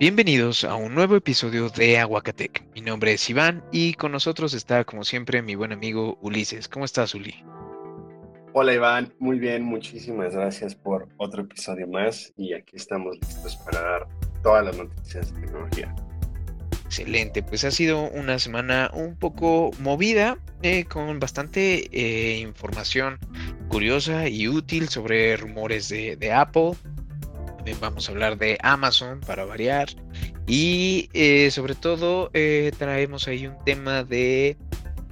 Bienvenidos a un nuevo episodio de Aguacatec. Mi nombre es Iván y con nosotros está, como siempre, mi buen amigo Ulises. ¿Cómo estás, Uli? Hola, Iván. Muy bien, muchísimas gracias por otro episodio más y aquí estamos listos para dar todas las noticias de tecnología. Excelente, pues ha sido una semana un poco movida, eh, con bastante eh, información curiosa y útil sobre rumores de, de Apple, también vamos a hablar de Amazon para variar. Y eh, sobre todo eh, traemos ahí un tema de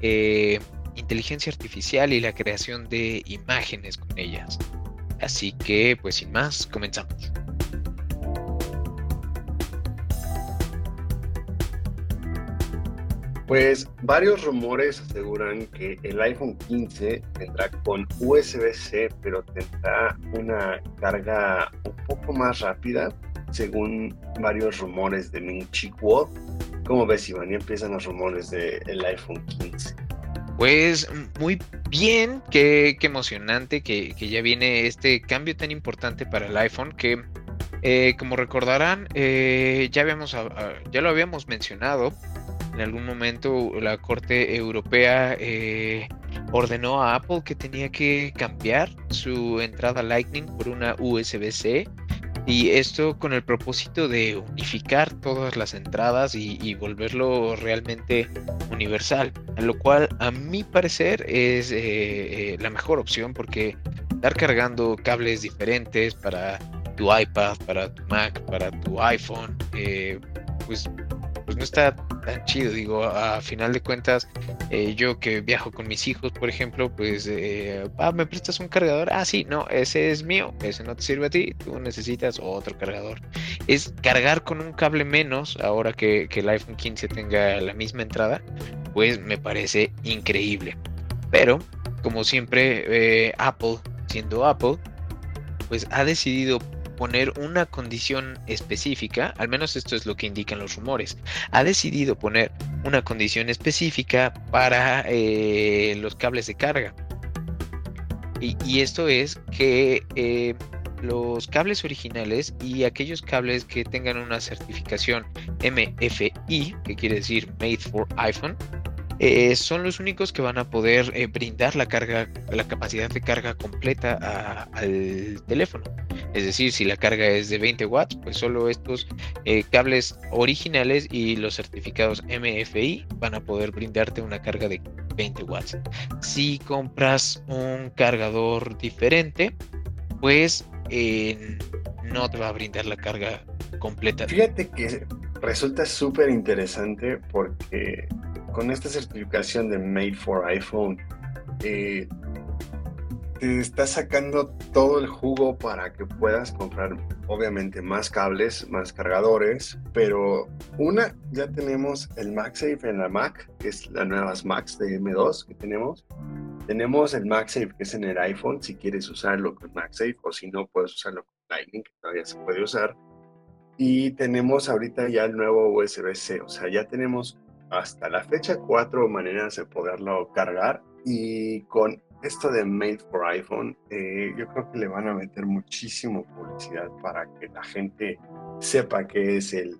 eh, inteligencia artificial y la creación de imágenes con ellas. Así que, pues sin más, comenzamos. Pues varios rumores aseguran que el iPhone 15 vendrá con USB-C, pero tendrá una carga un poco más rápida, según varios rumores de Ming Chi Kuo. ¿Cómo ves, Iván? Ya empiezan los rumores del iPhone 15. Pues muy bien, qué, emocionante que, ya viene este cambio tan importante para el iPhone que, eh, como recordarán, eh, ya, habíamos, ya lo habíamos mencionado en algún momento la Corte Europea eh, ordenó a Apple que tenía que cambiar su entrada Lightning por una USB-C y esto con el propósito de unificar todas las entradas y, volverlo realmente universal, lo cual a mi parecer es eh, eh, la mejor opción porque estar cargando cables diferentes para tu iPad, para tu Mac, para tu iPhone, pues pues no está tan chido. Digo, a, final de cuentas, eh, yo que viajo con mis hijos, por ejemplo, pues, eh, ah, ¿me prestas un cargador? Ah, sí, no, ese es mío, ese no te sirve a ti, tú necesitas otro cargador. Es cargar con un cable menos, ahora que, el iPhone 15 tenga la misma entrada, pues me parece increíble. Pero, como siempre, eh, Apple, siendo Apple, pues ha decidido poner una condición específica, al menos esto es lo que indican los rumores, ha decidido poner una condición específica para eh, los cables de carga. Y, esto es que eh, los cables originales y aquellos cables que tengan una certificación MFI, que quiere decir Made for iPhone, eh, son los únicos que van a poder brindar la carga, la capacidad de carga completa al teléfono. Es decir, si la carga es de 20 watts, pues solo estos eh, cables originales y los certificados MFI van a poder brindarte una carga de 20 watts. Si compras un cargador diferente, pues eh, no te va a brindar la carga completa. Fíjate que resulta súper interesante porque con esta certificación de Made for iPhone, eh, te está sacando todo el jugo para que puedas comprar, obviamente, más cables, más cargadores, pero una, ya tenemos el MagSafe en la Mac, que es la nueva Max de M2 que tenemos. Tenemos el MagSafe que es en el iPhone, si quieres usarlo con MagSafe, o si no, puedes usarlo con Lightning, que todavía se puede usar. Y tenemos ahorita ya el nuevo USB-C, o sea, ya tenemos hasta la fecha cuatro maneras de poderlo cargar y con esto de Made for iPhone, eh, yo creo que le van a meter muchísimo publicidad para que la gente sepa que es el,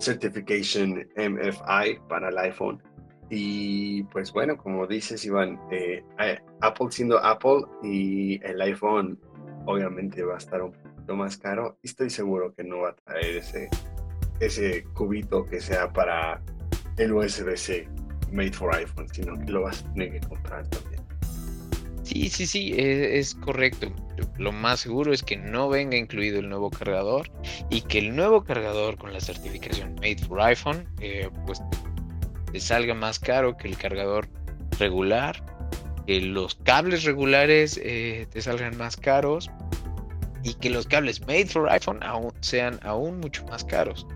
Certification MFI para el iPhone. Y pues bueno, como dices, Iván, eh, Apple siendo Apple y el iPhone obviamente va a estar un poquito más caro. Y estoy seguro que no va a traer ese, ese cubito que sea para el USB-C made for iPhone, sino que lo vas a tener que comprar también. Sí, sí, sí, e, es, correcto. Lo más seguro es que no venga incluido el nuevo cargador y que el nuevo cargador con la certificación Made for iPhone, eh, pues te salga más caro que el cargador regular, que los cables regulares eh, te salgan más caros y que los cables Made for iPhone sean aún mucho más caros.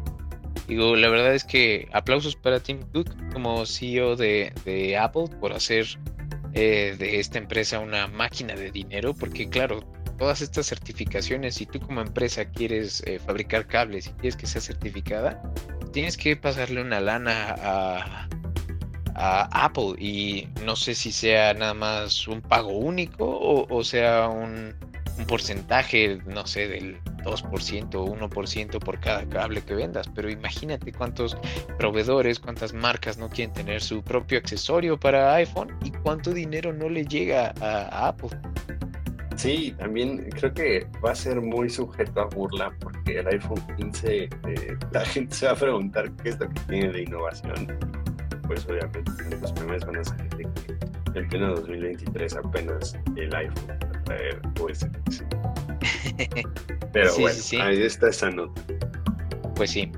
Digo, la verdad es que aplausos para Tim Cook como CEO de, de Apple por hacer eh, de esta empresa una máquina de dinero, porque claro, todas estas certificaciones, si tú como empresa quieres eh, fabricar cables y quieres que sea certificada, tienes que pasarle una lana a, Apple. Y no sé si sea nada más un pago único o, sea un, porcentaje, no sé, del, 2% o 1% por cada cable que vendas, pero imagínate cuántos proveedores, cuántas marcas no quieren tener su propio accesorio para iPhone y cuánto dinero no le llega a, Apple. Sí, también creo que va a ser muy sujeto a burla porque el iPhone 15, eh, la gente se va a preguntar qué es lo que tiene de innovación. Pues obviamente los primeros van a salir de que en pleno 2023 apenas el iPhone va a traer USB-C. Pero bueno, ahí está esa nota. Pues sí,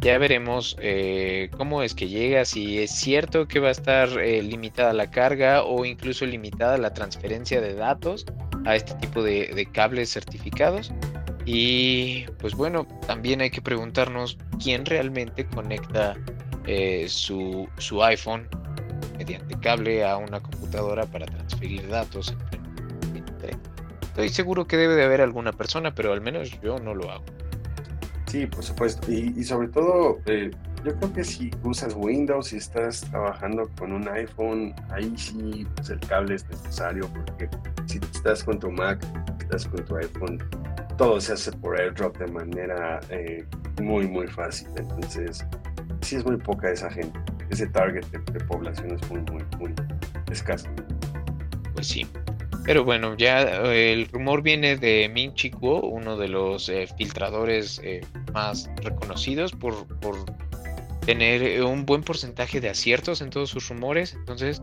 ya veremos eh, cómo es que llega, si es cierto que va a estar eh, limitada la carga o incluso limitada la transferencia de datos a este tipo de, cables certificados. Y pues bueno, también hay que preguntarnos quién realmente conecta eh, su, su, iPhone mediante cable a una computadora para transferir datos. Estoy seguro que debe de haber alguna persona, pero al menos yo no lo hago. Sí, por supuesto. Y, sobre todo, eh, yo creo que si usas Windows y estás trabajando con un iPhone, ahí sí pues el cable es necesario porque si estás con tu Mac, estás con tu iPhone, todo se hace por AirDrop de manera eh, muy, muy fácil. Entonces, sí es muy poca esa gente. Ese target de, de población es muy, muy, muy escaso. Pues sí. Pero bueno, ya eh, el rumor viene de Min Chi Kuo, uno de los eh, filtradores eh, más reconocidos por, por, tener un buen porcentaje de aciertos en todos sus rumores. Entonces,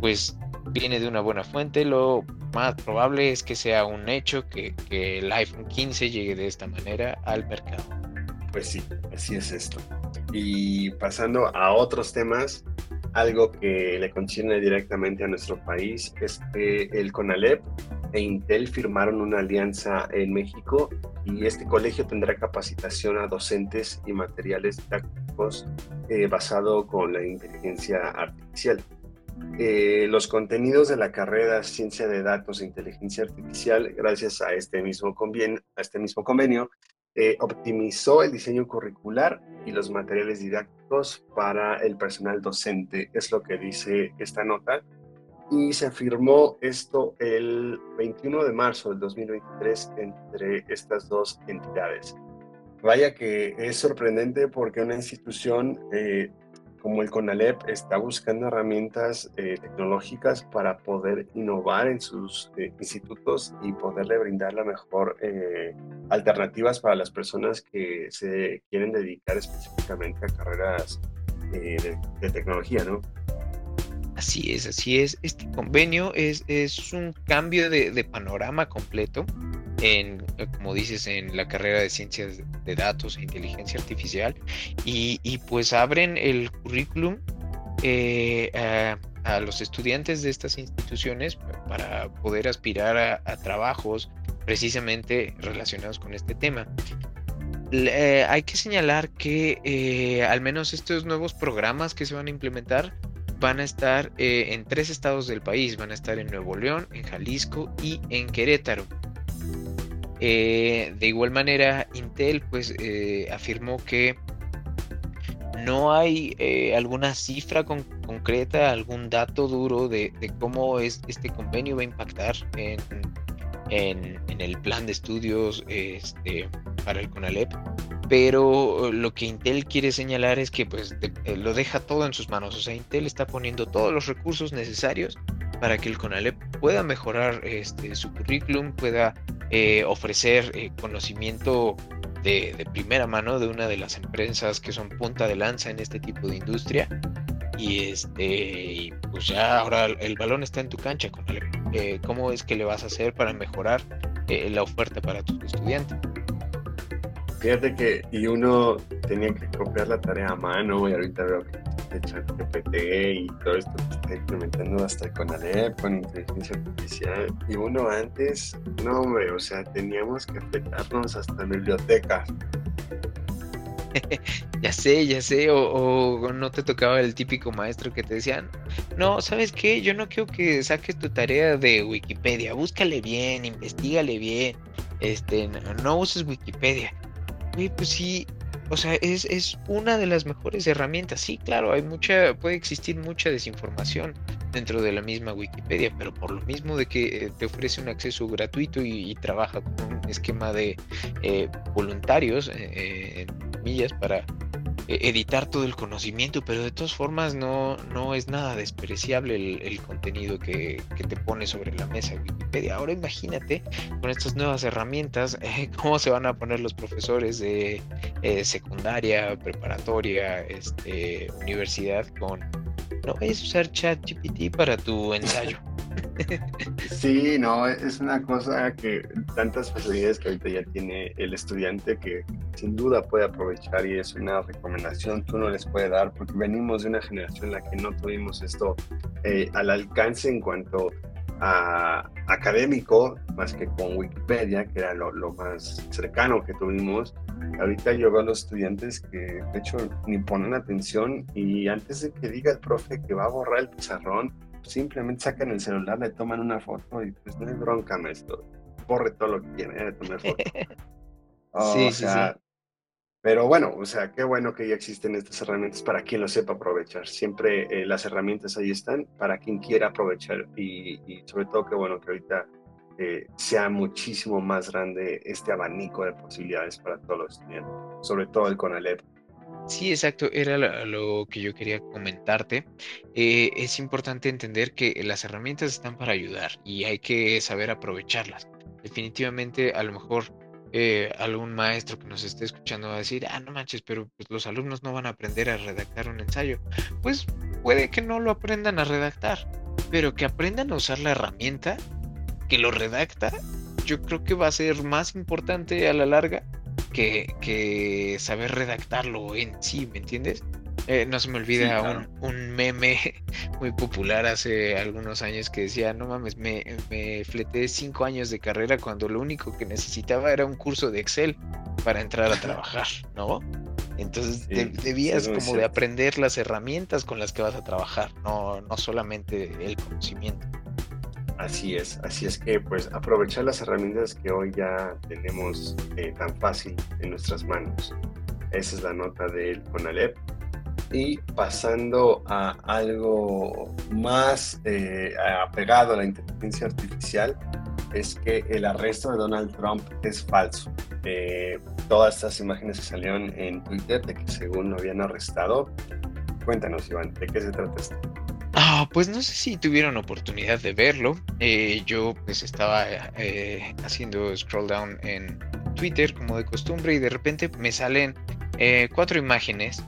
pues viene de una buena fuente. Lo más probable es que sea un hecho que, que el iPhone 15 llegue de esta manera al mercado. Pues sí, así es esto. Y pasando a otros temas, algo que le concierne directamente a nuestro país es que el CONALEP e Intel firmaron una alianza en México y este colegio tendrá capacitación a docentes y materiales didácticos eh, basado con la inteligencia artificial. Eh, los contenidos de la carrera Ciencia de Datos e Inteligencia Artificial, gracias a este mismo, este mismo convenio, eh, optimizó el diseño curricular y los materiales didácticos para el personal docente, es lo que dice esta nota. Y se firmó esto el 21 de marzo del 2023 entre estas dos entidades. Vaya que es sorprendente porque una institución eh, como el CONALEP está buscando herramientas eh, tecnológicas para poder innovar en sus eh, institutos y poderle brindar la mejor eh, alternativas para las personas que se quieren dedicar específicamente a carreras de, tecnología, ¿no? Así es, así es. Este convenio es, es un cambio de, de panorama completo en, eh, como dices, en la carrera de ciencias de datos e inteligencia artificial y, pues abren el currículum eh, a, los estudiantes de estas instituciones para poder aspirar a, trabajos precisamente relacionados con este tema. Eh, hay que señalar que al menos estos nuevos programas que se van a implementar van a estar en tres estados del país, van a estar en Nuevo León, en Jalisco y en Querétaro. Eh, de igual manera, Intel pues eh, afirmó que no hay eh, alguna cifra concreta, algún dato duro de, cómo es, este convenio va a impactar en, el plan de estudios este, para el CONALEP. Pero lo que Intel quiere señalar es que pues lo deja todo en sus manos. O sea, Intel está poniendo todos los recursos necesarios para que el CONALEP pueda mejorar este, su currículum, pueda eh, ofrecer eh, conocimiento de, primera mano de una de las empresas que son punta de lanza en este tipo de industria. Y este, pues ya ahora el balón está en tu cancha con eh, ¿Cómo es que le vas a hacer para mejorar la oferta para tus estudiantes? Fíjate que y uno tenía que copiar la tarea a mano y ahorita veo que ChatGPT y todo esto que está implementando hasta con Alep, con inteligencia artificial. Y uno antes, no hombre, o sea, teníamos que afectarnos hasta bibliotecas. ya sé, ya sé, o, no te tocaba el típico maestro que te decían, no, ¿sabes qué? Yo no quiero que saques tu tarea de Wikipedia, búscale bien, investigale bien, este, no, uses Wikipedia. Pues sí, o sea, es, es, una de las mejores herramientas. Sí, claro, hay mucha, puede existir mucha desinformación, dentro de la misma Wikipedia, pero por lo mismo de que eh, te ofrece un acceso gratuito y, trabaja con un esquema de eh, voluntarios, en millas, para editar todo el conocimiento, pero de todas formas no, no es nada despreciable el, contenido que, te pone sobre la mesa Wikipedia. Ahora imagínate con estas nuevas herramientas, cómo se van a poner los profesores de secundaria, preparatoria, este, universidad con no vayas a usar ChatGPT para tu ensayo. Sí, no, es una cosa que tantas facilidades que ahorita ya tiene el estudiante que sin duda puede aprovechar y es una recomendación que uno les puede dar porque venimos de una generación en la que no tuvimos esto eh, al alcance en cuanto a académico, más que con Wikipedia, que era lo, lo más cercano que tuvimos. Ahorita yo veo a los estudiantes que de hecho ni ponen atención y antes de que diga el profe que va a borrar el pizarrón, simplemente sacan el celular, le toman una foto y pues no hay bronca, maestro. Borre todo lo que tiene de tomar foto. sí, sí, sí. Pero bueno, o sea, qué bueno que ya existen estas herramientas para quien lo sepa aprovechar. Siempre eh, las herramientas ahí están para quien quiera aprovechar y, y sobre todo qué bueno que ahorita eh, sea muchísimo más grande este abanico de posibilidades para todos los estudiantes, sobre todo el CONALEP. Sí, exacto, era lo, que yo quería comentarte. Eh, es importante entender que las herramientas están para ayudar y hay que saber aprovecharlas. Definitivamente, a lo mejor eh, algún maestro que nos esté escuchando va a decir, ah, no manches, pero pues, los alumnos no van a aprender a redactar un ensayo. Pues puede que no lo aprendan a redactar, pero que aprendan a usar la herramienta que lo redacta, yo creo que va a ser más importante a la larga que, saber redactarlo en sí, ¿me entiendes? Eh, no se me olvida un, meme muy popular hace algunos años que decía, no mames, me, me fleté cinco años de carrera cuando lo único que necesitaba era un curso de Excel para entrar a trabajar, ¿no? Entonces debías como de aprender las herramientas con las que vas a trabajar, no, no solamente el conocimiento. Así es, así es que pues aprovechar las herramientas que hoy ya tenemos eh, tan fácil en nuestras manos. Esa es la nota del CONALEP. Y pasando a algo más eh, apegado a la inteligencia artificial, es que el arresto de Donald Trump es falso. Eh, todas estas imágenes que salieron en Twitter de que según lo habían arrestado. Cuéntanos, Iván, ¿de qué se trata esto? Ah, pues no sé si tuvieron oportunidad de verlo. Eh, yo pues estaba eh, haciendo scroll down en Twitter como de costumbre y de repente me salen eh, cuatro imágenes.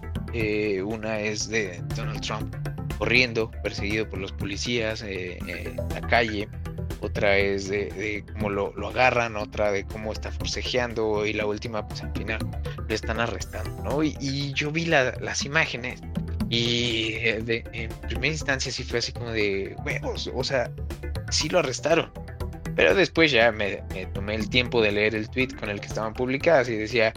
una es de Donald Trump corriendo, perseguido por los policías en la calle. Otra es de, cómo lo, agarran, otra de cómo está forcejeando y la última pues al final lo están arrestando, ¿no? Y, yo vi las imágenes y eh, en primera instancia sí fue así como de huevos, o sea, sí lo arrestaron. Pero después ya me, tomé el tiempo de leer el tweet con el que estaban publicadas y decía,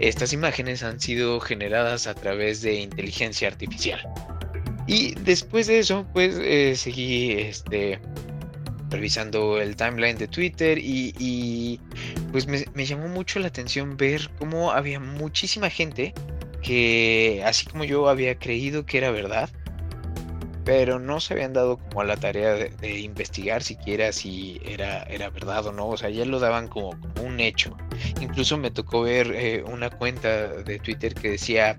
estas imágenes han sido generadas a través de inteligencia artificial. Y después de eso, pues eh, seguí este, revisando el timeline de Twitter y, pues me, me, llamó mucho la atención ver cómo había muchísima gente que así como yo había creído que era verdad, pero no se habían dado como a la tarea de, investigar siquiera si era, era verdad o no, o sea, ya lo daban como, un hecho. Incluso me tocó ver eh, una cuenta de Twitter que decía,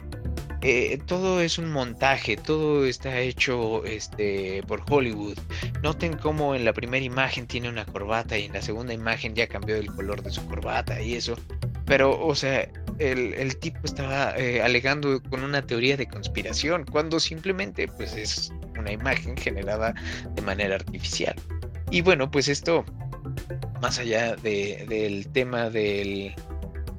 eh, todo es un montaje, todo está hecho este, por Hollywood. Noten cómo en la primera imagen tiene una corbata y en la segunda imagen ya cambió el color de su corbata y eso. Pero, o sea, el, tipo estaba eh, alegando con una teoría de conspiración, cuando simplemente pues es una imagen generada de manera artificial. Y bueno, pues esto, más allá del tema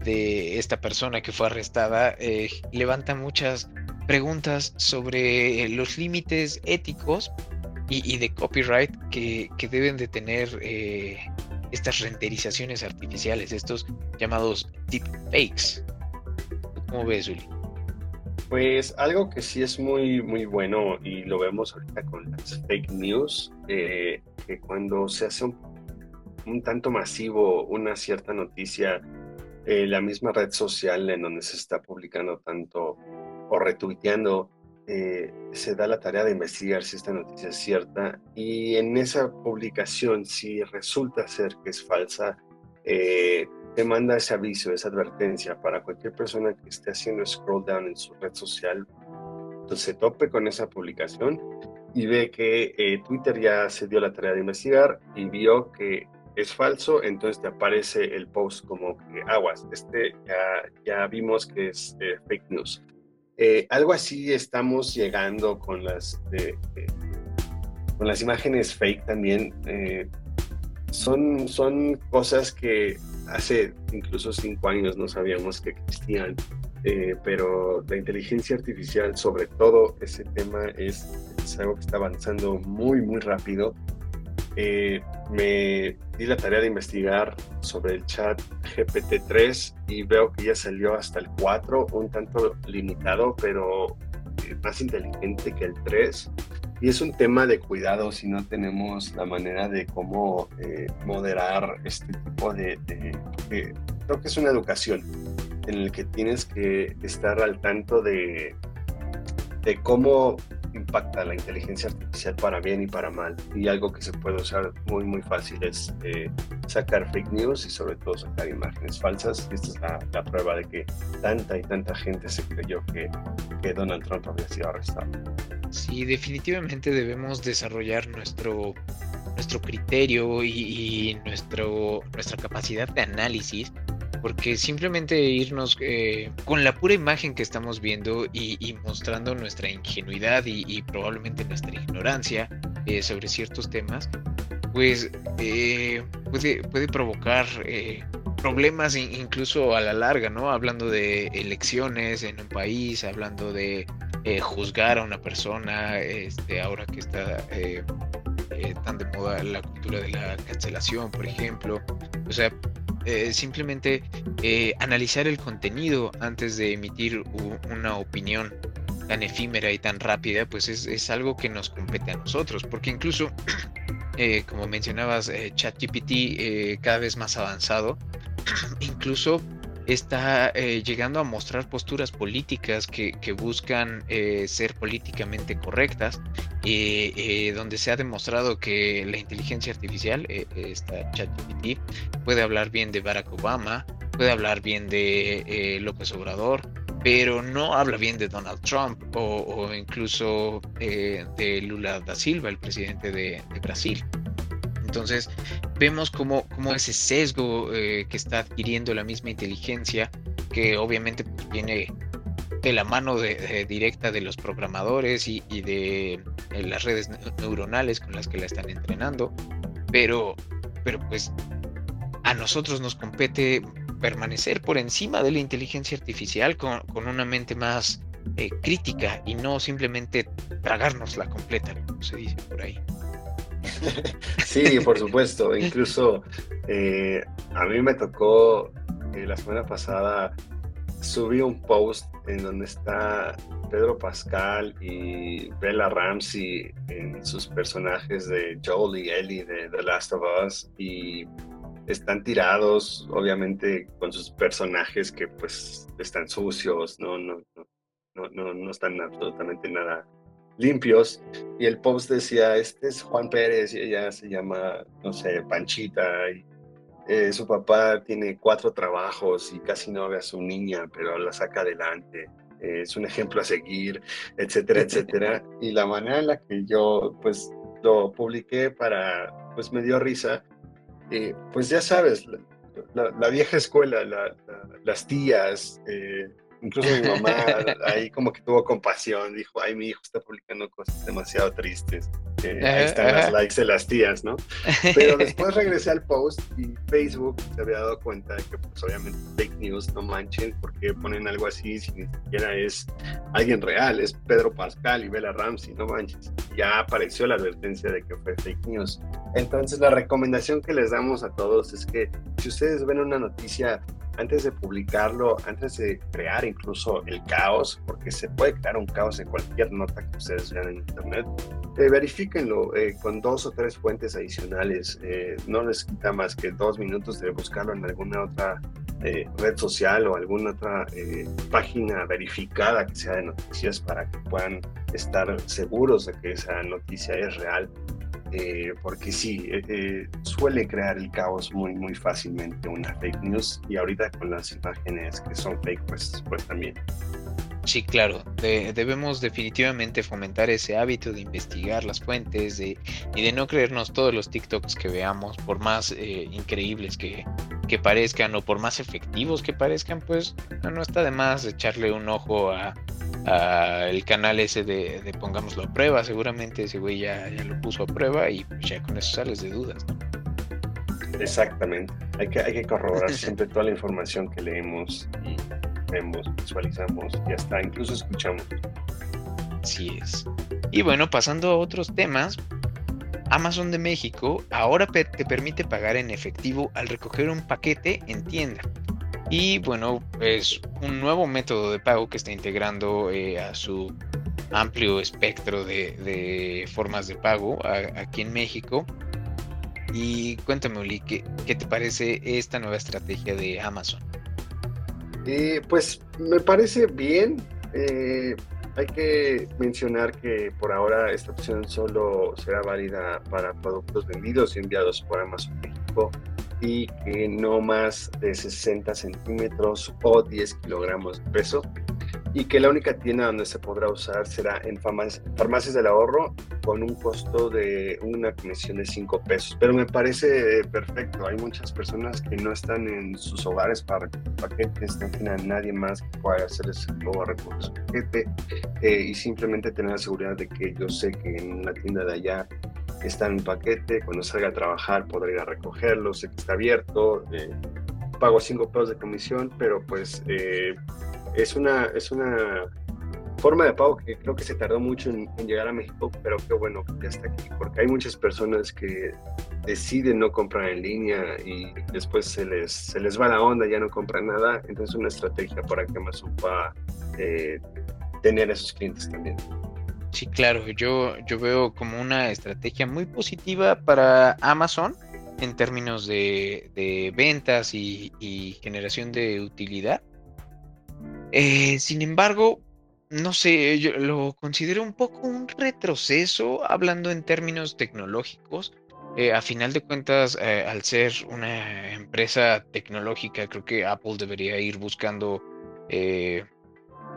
de esta persona que fue arrestada, eh, levanta muchas preguntas sobre los límites éticos y, de copyright que, deben de tener eh, estas renderizaciones artificiales, estos llamados deepfakes. ¿Cómo ves, Uli? Pues algo que sí es muy, muy bueno y lo vemos ahorita con las fake news, eh, que cuando se hace un, tanto masivo una cierta noticia, eh, la misma red social en donde se está publicando tanto o retuiteando eh, se da la tarea de investigar si esta noticia es cierta y en esa publicación, si resulta ser que es falsa, eh, te manda ese aviso, esa advertencia para cualquier persona que esté haciendo scroll down en su red social, entonces se tope con esa publicación y ve que eh, Twitter ya se dio la tarea de investigar y vio que es falso, entonces te aparece el post como que aguas, este ya, ya vimos que es fake news. Eh, algo así estamos llegando con las, con las imágenes fake también. Eh, son, son cosas que hace incluso cinco años no sabíamos que existían, eh, pero la inteligencia artificial, sobre todo ese tema, es, algo que está avanzando muy, muy rápido eh, me di la tarea de investigar sobre el chat GPT-3 y veo que ya salió hasta el 4, un tanto limitado, pero eh, más inteligente que el 3. Y es un tema de cuidado si no tenemos la manera de cómo eh, moderar este tipo de... creo que es una educación en la que tienes que estar al tanto de, de cómo impacta la inteligencia artificial para bien y para mal. Y algo que se puede usar muy, muy fácil es eh, sacar fake news y sobre todo sacar imágenes falsas. Esta es la, prueba de que tanta y tanta gente se creyó que, que Donald Trump había sido arrestado. Sí, definitivamente debemos desarrollar nuestro, nuestro criterio y, y nuestro, nuestra capacidad de análisis porque simplemente irnos eh, con la pura imagen que estamos viendo y, mostrando nuestra ingenuidad y, probablemente nuestra ignorancia eh, sobre ciertos temas, pues eh, puede, puede provocar problemas incluso a la larga, ¿no? Hablando de elecciones en un país, hablando de juzgar a una persona, este, ahora que está tan de moda la cultura de la cancelación, por ejemplo. O sea, eh, simplemente eh, analizar el contenido antes de emitir una opinión tan efímera y tan rápida, pues es, algo que nos compete a nosotros, porque incluso, eh, como mencionabas, ChatGPT cada vez más avanzado, incluso está eh, llegando a mostrar posturas políticas que, buscan eh, ser políticamente correctas, eh, donde se ha demostrado que la inteligencia artificial, esta ChatGPT, puede hablar bien de Barack Obama, puede hablar bien de López Obrador, pero no habla bien de Donald Trump o, incluso de Lula da Silva, el presidente de Brasil. Entonces vemos cómo, ese sesgo eh, que está adquiriendo la misma inteligencia, que obviamente pues, viene de la mano de, directa de los programadores y, de eh, las redes neuronales con las que la están entrenando, pero, pero pues a nosotros nos compete permanecer por encima de la inteligencia artificial con, una mente más eh, crítica y no simplemente tragarnos la completa, como se dice por ahí. sí, por supuesto. Incluso eh, a mí me tocó eh, la semana pasada subí un post en donde está Pedro Pascal y Bella Ramsey en sus personajes de Joel y Ellie de The Last of Us y están tirados, obviamente, con sus personajes que pues están sucios, no, no, no, no, no están absolutamente nada limpios y el post decía, este es Juan Pérez y ella se llama, no sé, Panchita y eh, su papá tiene cuatro trabajos y casi no ve a su niña, pero la saca adelante. Eh, es un ejemplo a seguir, etcétera, etcétera. Y la manera en la que yo, pues, lo publiqué para, pues, me dio risa. Eh, pues ya sabes, la, vieja escuela, las tías, Incluso mi mamá ahí como que tuvo compasión, dijo, ay, mi hijo está publicando cosas demasiado tristes. ahí están las likes de las tías, ¿no? Pero después regresé al post y Facebook se había dado cuenta de que pues obviamente fake news, no manchen, porque ponen algo así si ni siquiera es alguien real, es Pedro Pascal y Bella Ramsey, no manches. Ya apareció la advertencia de que fue fake news. Entonces la recomendación que les damos a todos es que si ustedes ven una noticia antes de publicarlo, antes de crear incluso el caos, porque se puede crear un caos en cualquier nota que ustedes vean en Internet, eh, verifíquenlo eh, con dos o tres fuentes adicionales. Eh, no les quita más que dos minutos de buscarlo en alguna otra eh, red social o alguna otra página verificada que sea de noticias para que puedan estar seguros de que esa noticia es real. Eh, porque sí, suele crear el caos muy, muy fácilmente una fake news y ahorita con las imágenes que son fake, pues, pues también. Sí, claro, debemos definitivamente fomentar ese hábito de investigar las fuentes y de no creernos todos los TikToks que veamos, por más eh, increíbles que, parezcan o por más efectivos que parezcan, pues no, está de más echarle un ojo a, el canal ese de, de, pongámoslo a prueba, seguramente ese güey ya, ya, lo puso a prueba y pues ya con eso sales de dudas. Exactamente, hay que, hay que corroborar siempre toda la información que leemos y vemos, visualizamos y hasta incluso escuchamos. Así es. Y bueno, pasando a otros temas, Amazon de México ahora te permite pagar en efectivo al recoger un paquete en tienda. Y bueno, es un nuevo método de pago que está integrando eh, a su amplio espectro de, formas de pago aquí en México. Y cuéntame, Uli, ¿qué, ¿qué te parece esta nueva estrategia de Amazon? Eh, pues me parece bien. Eh, hay que mencionar que por ahora esta opción solo será válida para productos vendidos y enviados por Amazon México y que no más de 60 centímetros o 10 kilogramos de peso y que la única tienda donde se podrá usar será en farmacias del ahorro con un costo de una comisión de 5 pesos. Pero me parece perfecto. Hay muchas personas que no están en sus hogares para paquetes, no tienen nadie más que pueda hacerles el nuevo recoger su paquete eh, y simplemente tener la seguridad de que yo sé que en la tienda de allá está en paquete, cuando salga a trabajar podré ir a recogerlo, sé que está abierto. Eh, pago 5 pesos de comisión, pero pues eh, es una, es una forma de pago que creo que se tardó mucho en, llegar a México, pero qué bueno que ya está aquí, porque hay muchas personas que deciden no comprar en línea y después se les, se les va la onda, ya no compran nada, entonces una estrategia para que Amazon pueda eh, tener a esos clientes también. Sí, claro, yo, yo veo como una estrategia muy positiva para Amazon en términos de, ventas y, y generación de utilidad eh, sin embargo, no sé, yo lo considero un poco un retroceso hablando en términos tecnológicos. Eh, a final de cuentas, eh, al ser una empresa tecnológica, creo que Apple debería ir buscando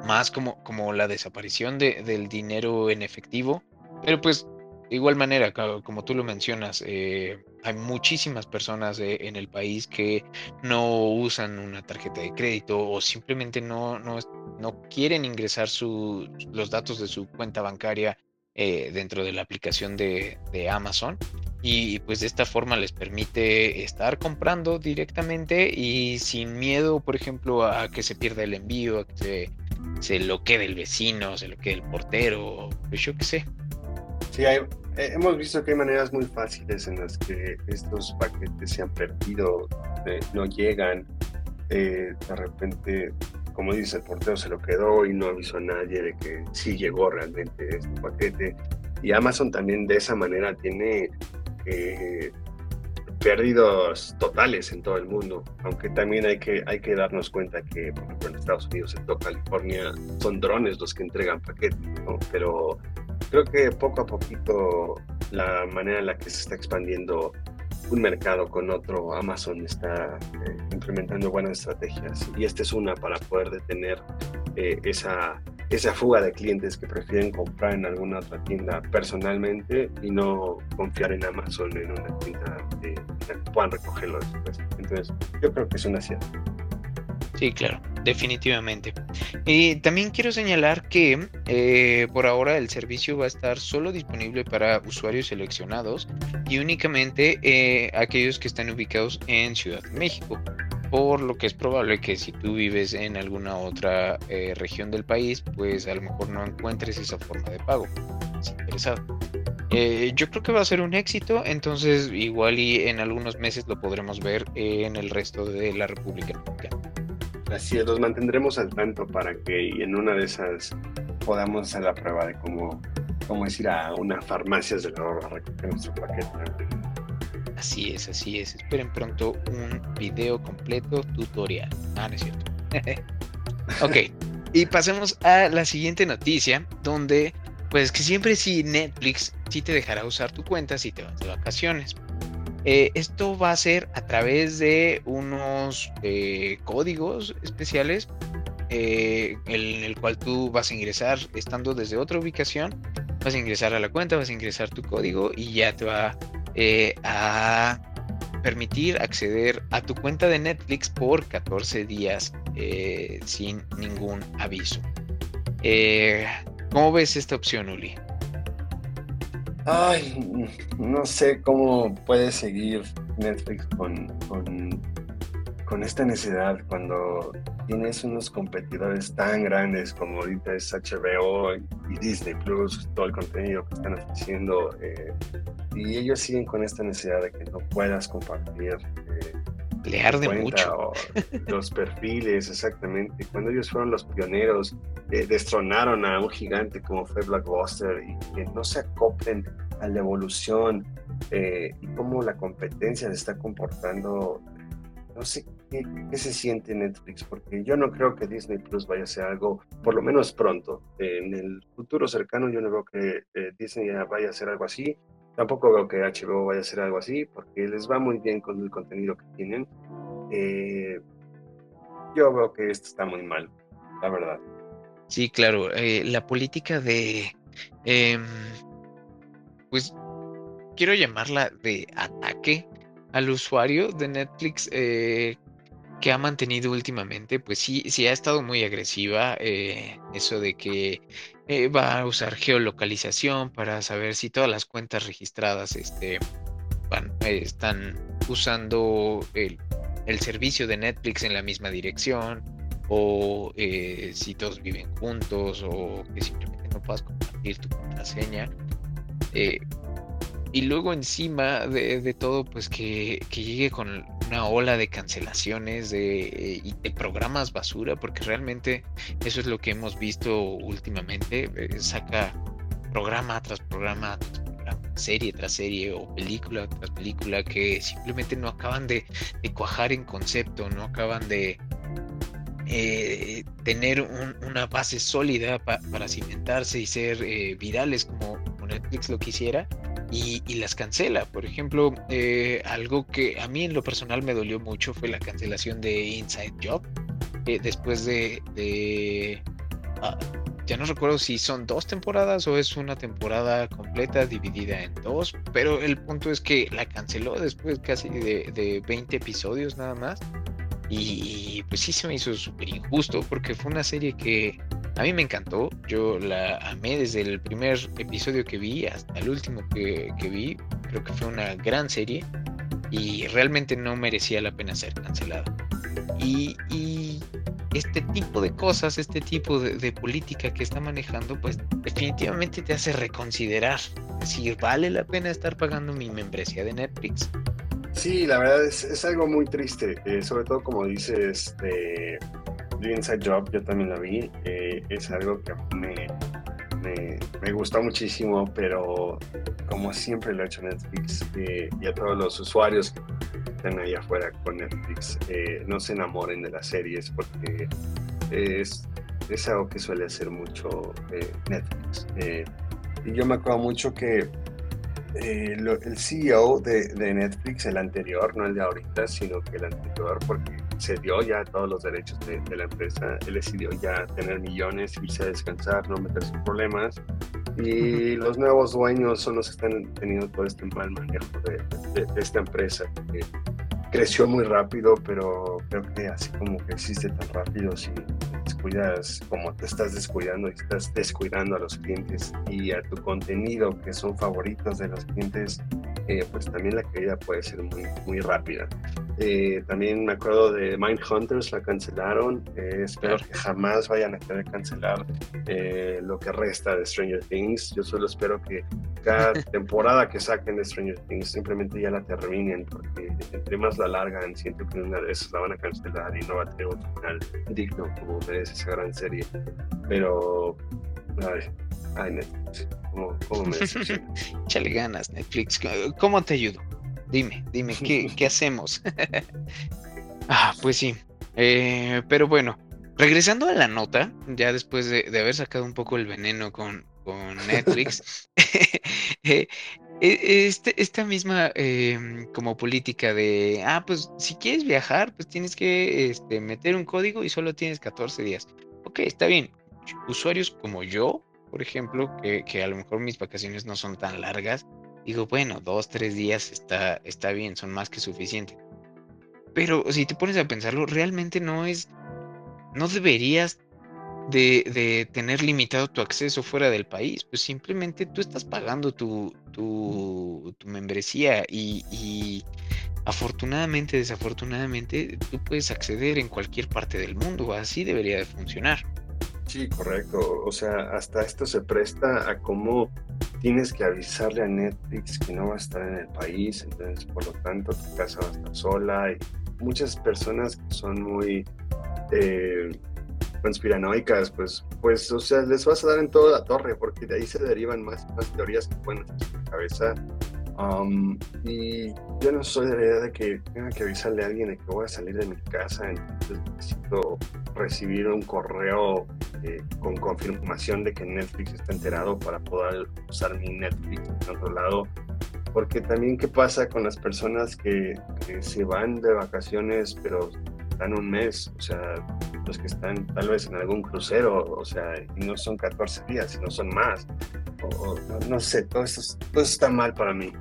más como, como la desaparición de, del dinero en efectivo. Pero pues de igual manera, como tú lo mencionas, eh, hay muchísimas personas eh, en el país que no usan una tarjeta de crédito o simplemente no, no, no quieren ingresar su, los datos de su cuenta bancaria eh, dentro de la aplicación de, Amazon. Y pues de esta forma les permite estar comprando directamente y sin miedo, por ejemplo, a que se pierda el envío, a que se, se lo quede el vecino, se lo quede el portero, pues yo qué sé. Sí, hay, eh, hemos visto que hay maneras muy fáciles en las que estos paquetes se han perdido, eh, no llegan, eh, de repente, como dice el portero, se lo quedó y no avisó a nadie de que sí llegó realmente este paquete. Y Amazon también de esa manera tiene pérdidos totales en todo el mundo, aunque también hay que, hay que darnos cuenta que, por ejemplo, en Estados Unidos, en toda California, son drones los que entregan paquetes, pero creo que poco a poquito la manera en la que se está expandiendo un mercado con otro, Amazon está eh, implementando buenas estrategias y esta es una para poder detener eh, esa, esa fuga de clientes que prefieren comprar en alguna otra tienda personalmente y no confiar en Amazon en una tienda que puedan recogerlo después. Entonces, yo creo que es una acierto. Sí, claro, definitivamente. Y también quiero señalar que eh, por ahora el servicio va a estar solo disponible para usuarios seleccionados y únicamente eh, aquellos que están ubicados en Ciudad de México. Por lo que es probable que si tú vives en alguna otra eh, región del país, pues a lo mejor no encuentres esa forma de pago. Si interesado. yo creo que va a ser un éxito, entonces igual y en algunos meses lo podremos ver en el resto de la República. Así es, los mantendremos al tanto para que en una de esas podamos hacer la prueba de cómo, cómo es ir a una farmacia de la a recoger nuestro paquete. Así es, así es. Esperen pronto un video completo tutorial. Ah, no es cierto. ok, y pasemos a la siguiente noticia, donde pues que siempre si Netflix sí te dejará usar tu cuenta si te vas de vacaciones. Eh, esto va a ser a través de unos eh, códigos especiales eh, en el cual tú vas a ingresar estando desde otra ubicación, vas a ingresar a la cuenta, vas a ingresar tu código y ya te va a permitir acceder a tu cuenta de Netflix por 14 días sin ningún aviso. ¿Cómo ves esta opción, Uli? Ay, no sé cómo puede seguir Netflix con, con, esta necesidad cuando tienes unos competidores tan grandes como ahorita es HBO y Disney Plus, todo el contenido que están ofreciendo, eh, y ellos siguen con esta necesidad de que no puedas compartir eh, le arde mucho. Los perfiles, exactamente. Cuando ellos fueron los pioneros, eh, destronaron a un gigante como fue Blockbuster y que no se acoplen a la evolución eh, y cómo la competencia se está comportando. No sé qué, se siente en Netflix, porque yo no creo que Disney Plus vaya a ser algo, por lo menos pronto. en el futuro cercano, yo no veo que eh, Disney vaya a hacer algo así. Tampoco veo que HBO vaya a hacer algo así, porque les va muy bien con el contenido que tienen. Eh, yo veo que esto está muy mal, la verdad. Sí, claro. Eh, la política de, em, pues, quiero llamarla de ataque al usuario de Netflix eh, que ha mantenido últimamente, pues sí, sí ha estado muy agresiva. eso de que eh, va a usar geolocalización para saber si todas las cuentas registradas este, van, eh, están usando el, servicio de Netflix en la misma dirección o eh, si todos viven juntos o que simplemente no puedas compartir tu contraseña. Y luego encima de, todo, pues que, que, llegue con una ola de cancelaciones de, de, programas basura, porque realmente eso es lo que hemos visto últimamente. Eh, saca programa tras programa serie tras serie o película tras película que simplemente no acaban de, cuajar en concepto, no acaban de eh, tener una base sólida para cimentarse y ser eh, virales como Netflix lo quisiera y, las cancela. Por ejemplo, eh, algo que a mí en lo personal me dolió mucho fue la cancelación de Inside Job. Eh, después de... Ah, ya no recuerdo si son dos temporadas o es una temporada completa dividida en dos, pero el punto es que la canceló después casi de, de 20 episodios nada más. Y pues sí se me hizo súper injusto porque fue una serie que a mí me encantó, yo la amé desde el primer episodio que vi hasta el último que, vi. Creo que fue una gran serie y realmente no merecía la pena ser cancelada. Y, este tipo de cosas, este tipo de, política que está manejando, pues definitivamente te hace reconsiderar si vale la pena estar pagando mi membresía de Netflix. Sí, la verdad es, algo muy triste, eh, sobre todo como dices, The Inside Job, yo también la vi. Eh, es algo que me, me, gustó muchísimo, pero como siempre lo ha hecho Netflix eh, y a todos los usuarios que están ahí afuera con Netflix, eh, no se enamoren de las series porque es, es algo que suele hacer mucho Netflix. y yo me acuerdo mucho que el CEO de, de, Netflix, el anterior, no el de ahorita, sino que el anterior, porque se dio ya todos los derechos de, la empresa, él decidió ya tener millones, irse a descansar, no meterse en problemas. Y los nuevos dueños son los que están teniendo todo este mal manejo de, esta empresa, que creció muy rápido, pero creo que así como que existe tan rápido, si descuidas como te estás descuidando y estás descuidando a los clientes y a tu contenido que son favoritos de los clientes, eh, pues también la caída puede ser muy, muy rápida. Eh, también me acuerdo de Mindhunters, la cancelaron. Eh, espero que jamás vayan a querer cancelar lo que resta de Stranger Things. Yo solo espero que cada temporada que saquen de Stranger Things simplemente ya la terminen, porque entre más la largan, siento que una de esas la van a cancelar y no va a tener un final digno como merece esa gran serie. Pero, ay, ay Netflix, ¿cómo, cómo me Chale ganas, Netflix. ¿Cómo te ayudo? Dime, dime, ¿qué, hacemos? ah, pues sí. Eh, pero bueno, regresando a la nota, ya después de, haber sacado un poco el veneno con, con Netflix, eh, e, este, esta misma em, como política de, ah, pues si quieres viajar, pues tienes que este, meter un código y solo tienes 14 días. Ok, está bien. Usuarios como yo, por ejemplo, que, a lo mejor mis vacaciones no son tan largas, digo, bueno, dos, tres días está, está bien, son más que suficientes. Pero si te pones a pensarlo, realmente no es, no deberías de, tener limitado tu acceso fuera del país, pues simplemente tú estás pagando tu, tu, membresía y, y, afortunadamente, desafortunadamente, tú puedes acceder en cualquier parte del mundo, así debería de funcionar. Sí, correcto. O sea, hasta esto se presta a cómo tienes que avisarle a Netflix que no va a estar en el país, entonces por lo tanto tu casa va a estar sola y muchas personas que son muy eh, conspiranoicas, pues, pues, o sea, les vas a dar en toda la torre, porque de ahí se derivan más, más teorías que pueden en tu cabeza. Um, y yo no soy de la idea de que tenga que avisarle a alguien de que voy a salir de mi casa, entonces necesito recibir un correo eh, con confirmación de que Netflix está enterado para poder usar mi Netflix en otro lado. Porque también qué pasa con las personas que, que se van de vacaciones pero están un mes, o sea, los que están tal vez en algún crucero, o sea, y no son 14 días, sino son más. O, no, sé, todo eso, todo está mal para mí.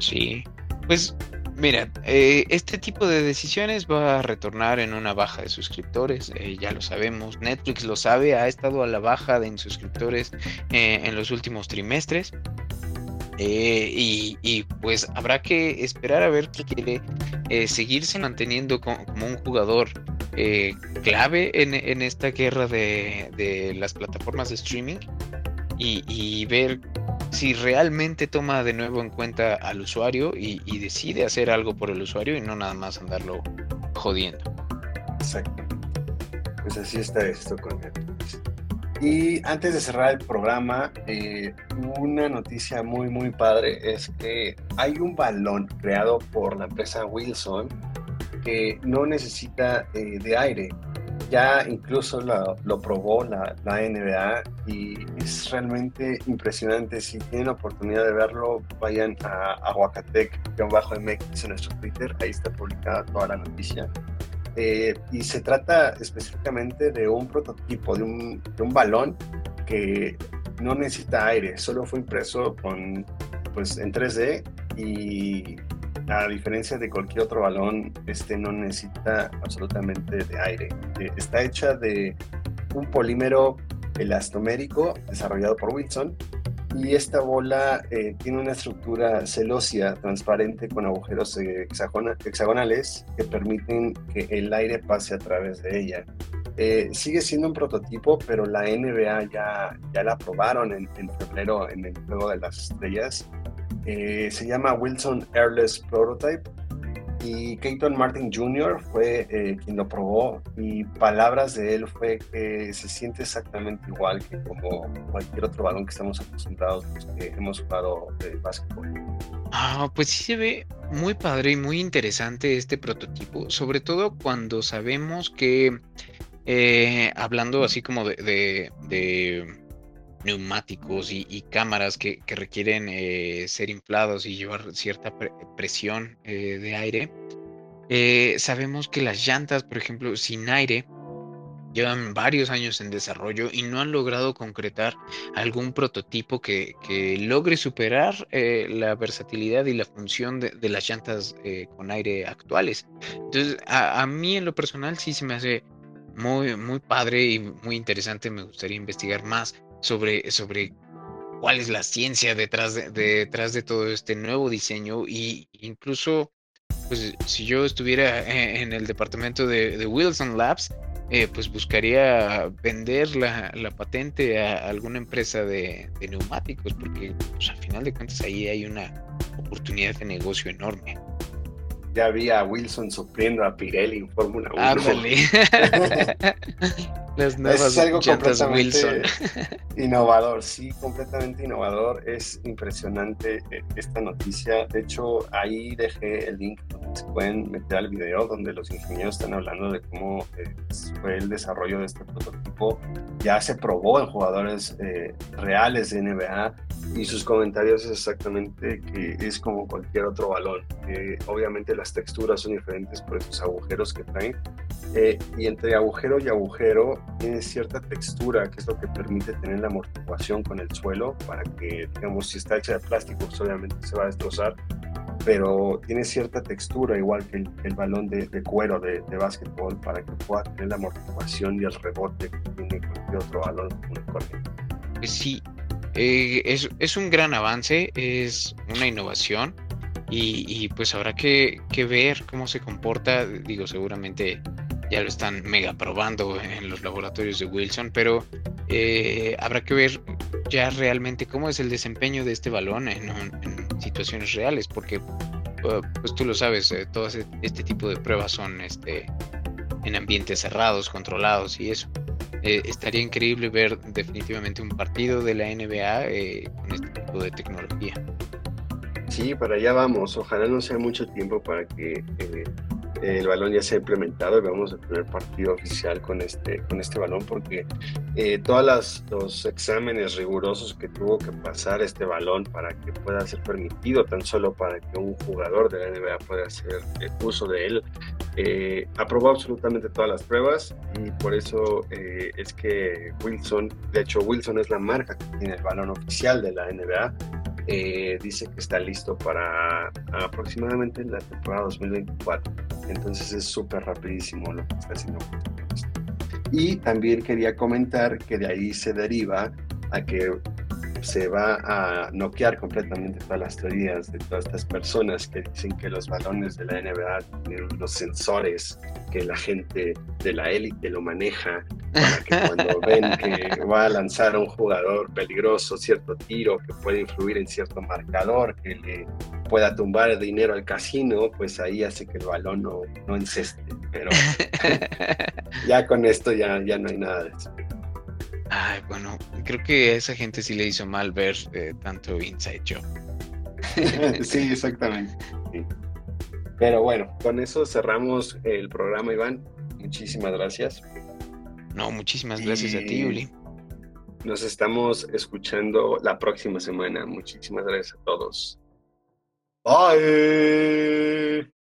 Sí, pues mira, eh, este tipo de decisiones va a retornar en una baja de suscriptores, eh, ya lo sabemos, Netflix lo sabe, ha estado a la baja de suscriptores eh, en los últimos trimestres. Y, pues habrá que esperar a ver qué quiere eh, seguirse manteniendo como, un jugador eh, clave en, esta guerra de, las plataformas de streaming y, ver si realmente toma de nuevo en cuenta al usuario y, decide hacer algo por el usuario y no nada más andarlo jodiendo. Exacto. Pues así está esto con Netflix. Y antes de cerrar el programa, eh, una noticia muy, muy padre es que hay un balón creado por la empresa Wilson que no necesita eh, de aire. Ya incluso lo, probó la, NBA y es realmente impresionante. Si tienen la oportunidad de verlo, vayan a Aguacatec-MX en nuestro Twitter. Ahí está publicada toda la noticia. Eh, y se trata específicamente de un prototipo, de un, de un, balón que no necesita aire, solo fue impreso con, pues, en 3D y a diferencia de cualquier otro balón, este no necesita absolutamente de aire. Eh, está hecha de un polímero elastomérico desarrollado por Wilson y esta bola eh, tiene una estructura celósia transparente con agujeros hexagonales que permiten que el aire pase a través de ella. Eh, sigue siendo un prototipo, pero la NBA ya, ya la aprobaron en, en febrero en el Juego de las Estrellas. Eh, se llama Wilson Airless Prototype y Keaton Martin Jr. fue eh, quien lo probó y palabras de él fue que se siente exactamente igual que como cualquier otro balón que estamos acostumbrados que hemos jugado de básquetbol. Ah, pues sí se ve muy padre y muy interesante este prototipo, sobre todo cuando sabemos que, eh, hablando así como de neumáticos y, cámaras que, requieren eh, ser inflados y llevar cierta presión eh, de aire. Eh, sabemos que las llantas, por ejemplo, sin aire, llevan varios años en desarrollo y no han logrado concretar algún prototipo que, logre superar la versatilidad y la función de, las llantas con aire actuales. Entonces, a, a, mí en lo personal sí se me hace muy, muy padre y muy interesante. Me gustaría investigar más sobre, sobre cuál es la ciencia detrás de, detrás de todo este nuevo diseño y incluso pues si yo estuviera e, en el departamento de, Wilson Labs eh, pues buscaría vender la, patente a alguna empresa de, neumáticos porque pues, al final de cuentas ahí hay una oportunidad de negocio enorme. ya vi a Wilson sufriendo a Pirelli en Fórmula 1. Ándale. Las nuevas es algo completamente Wilson. innovador, sí, completamente innovador. Es impresionante eh, esta noticia. De hecho, ahí dejé el link donde se pueden meter al video donde los ingenieros están hablando de cómo eh, fue el desarrollo de este prototipo. Ya se probó en jugadores eh, reales de NBA y sus comentarios es exactamente que es como cualquier otro balón. que obviamente las texturas son diferentes por esos agujeros que traen. eh, y entre agujero y agujero tiene cierta textura, que es lo que permite tener la amortiguación con el suelo, para que, digamos, si está hecha de plástico, pues obviamente se va a destrozar, pero tiene cierta textura, igual que el, el balón de, de cuero de, de básquetbol, para que pueda tener la amortiguación y el rebote que tiene cualquier otro balón. Pues sí, eh, es, es un gran avance, es una innovación y, y pues habrá que, que ver cómo se comporta. Digo, seguramente ya lo están mega probando en los laboratorios de Wilson, pero eh, habrá que ver ya realmente cómo es el desempeño de este balón en, en situaciones reales, porque uh, pues tú lo sabes, eh, todo ese- este tipo de pruebas son este, en ambientes cerrados, controlados y eso. Eh, estaría increíble ver definitivamente un partido de la NBA eh, con este tipo de tecnología. Sí, para allá vamos. Ojalá no sea mucho tiempo para que eh, el balón ya sea implementado y veamos el primer partido oficial con este, con este balón, porque eh, todos los exámenes rigurosos que tuvo que pasar este balón para que pueda ser permitido, tan solo para que un jugador de la NBA pueda hacer uso de él, eh, aprobó absolutamente todas las pruebas y por eso eh, es que Wilson, de hecho Wilson es la marca que tiene el balón oficial de la NBA, eh, dice que está listo para aproximadamente la temporada 2024. Entonces es súper rapidísimo lo que está haciendo. Y también quería comentar que de ahí se deriva a que se va a noquear completamente todas las teorías de todas estas personas que dicen que los balones de la NBA tienen unos sensores que la gente de la élite lo maneja para que cuando ven que va a lanzar a un jugador peligroso cierto tiro que puede influir en cierto marcador, que le pueda tumbar dinero al casino, pues ahí hace que el balón no, no enceste. Pero ya con esto ya, ya no hay nada de eso. Ay, bueno, creo que a esa gente sí le hizo mal ver eh, tanto Inside Job. sí, exactamente. sí. Pero bueno, con eso cerramos el programa, Iván. Muchísimas gracias. No, muchísimas gracias a ti, Uli. Nos estamos escuchando la próxima semana. Muchísimas gracias a todos. Bye.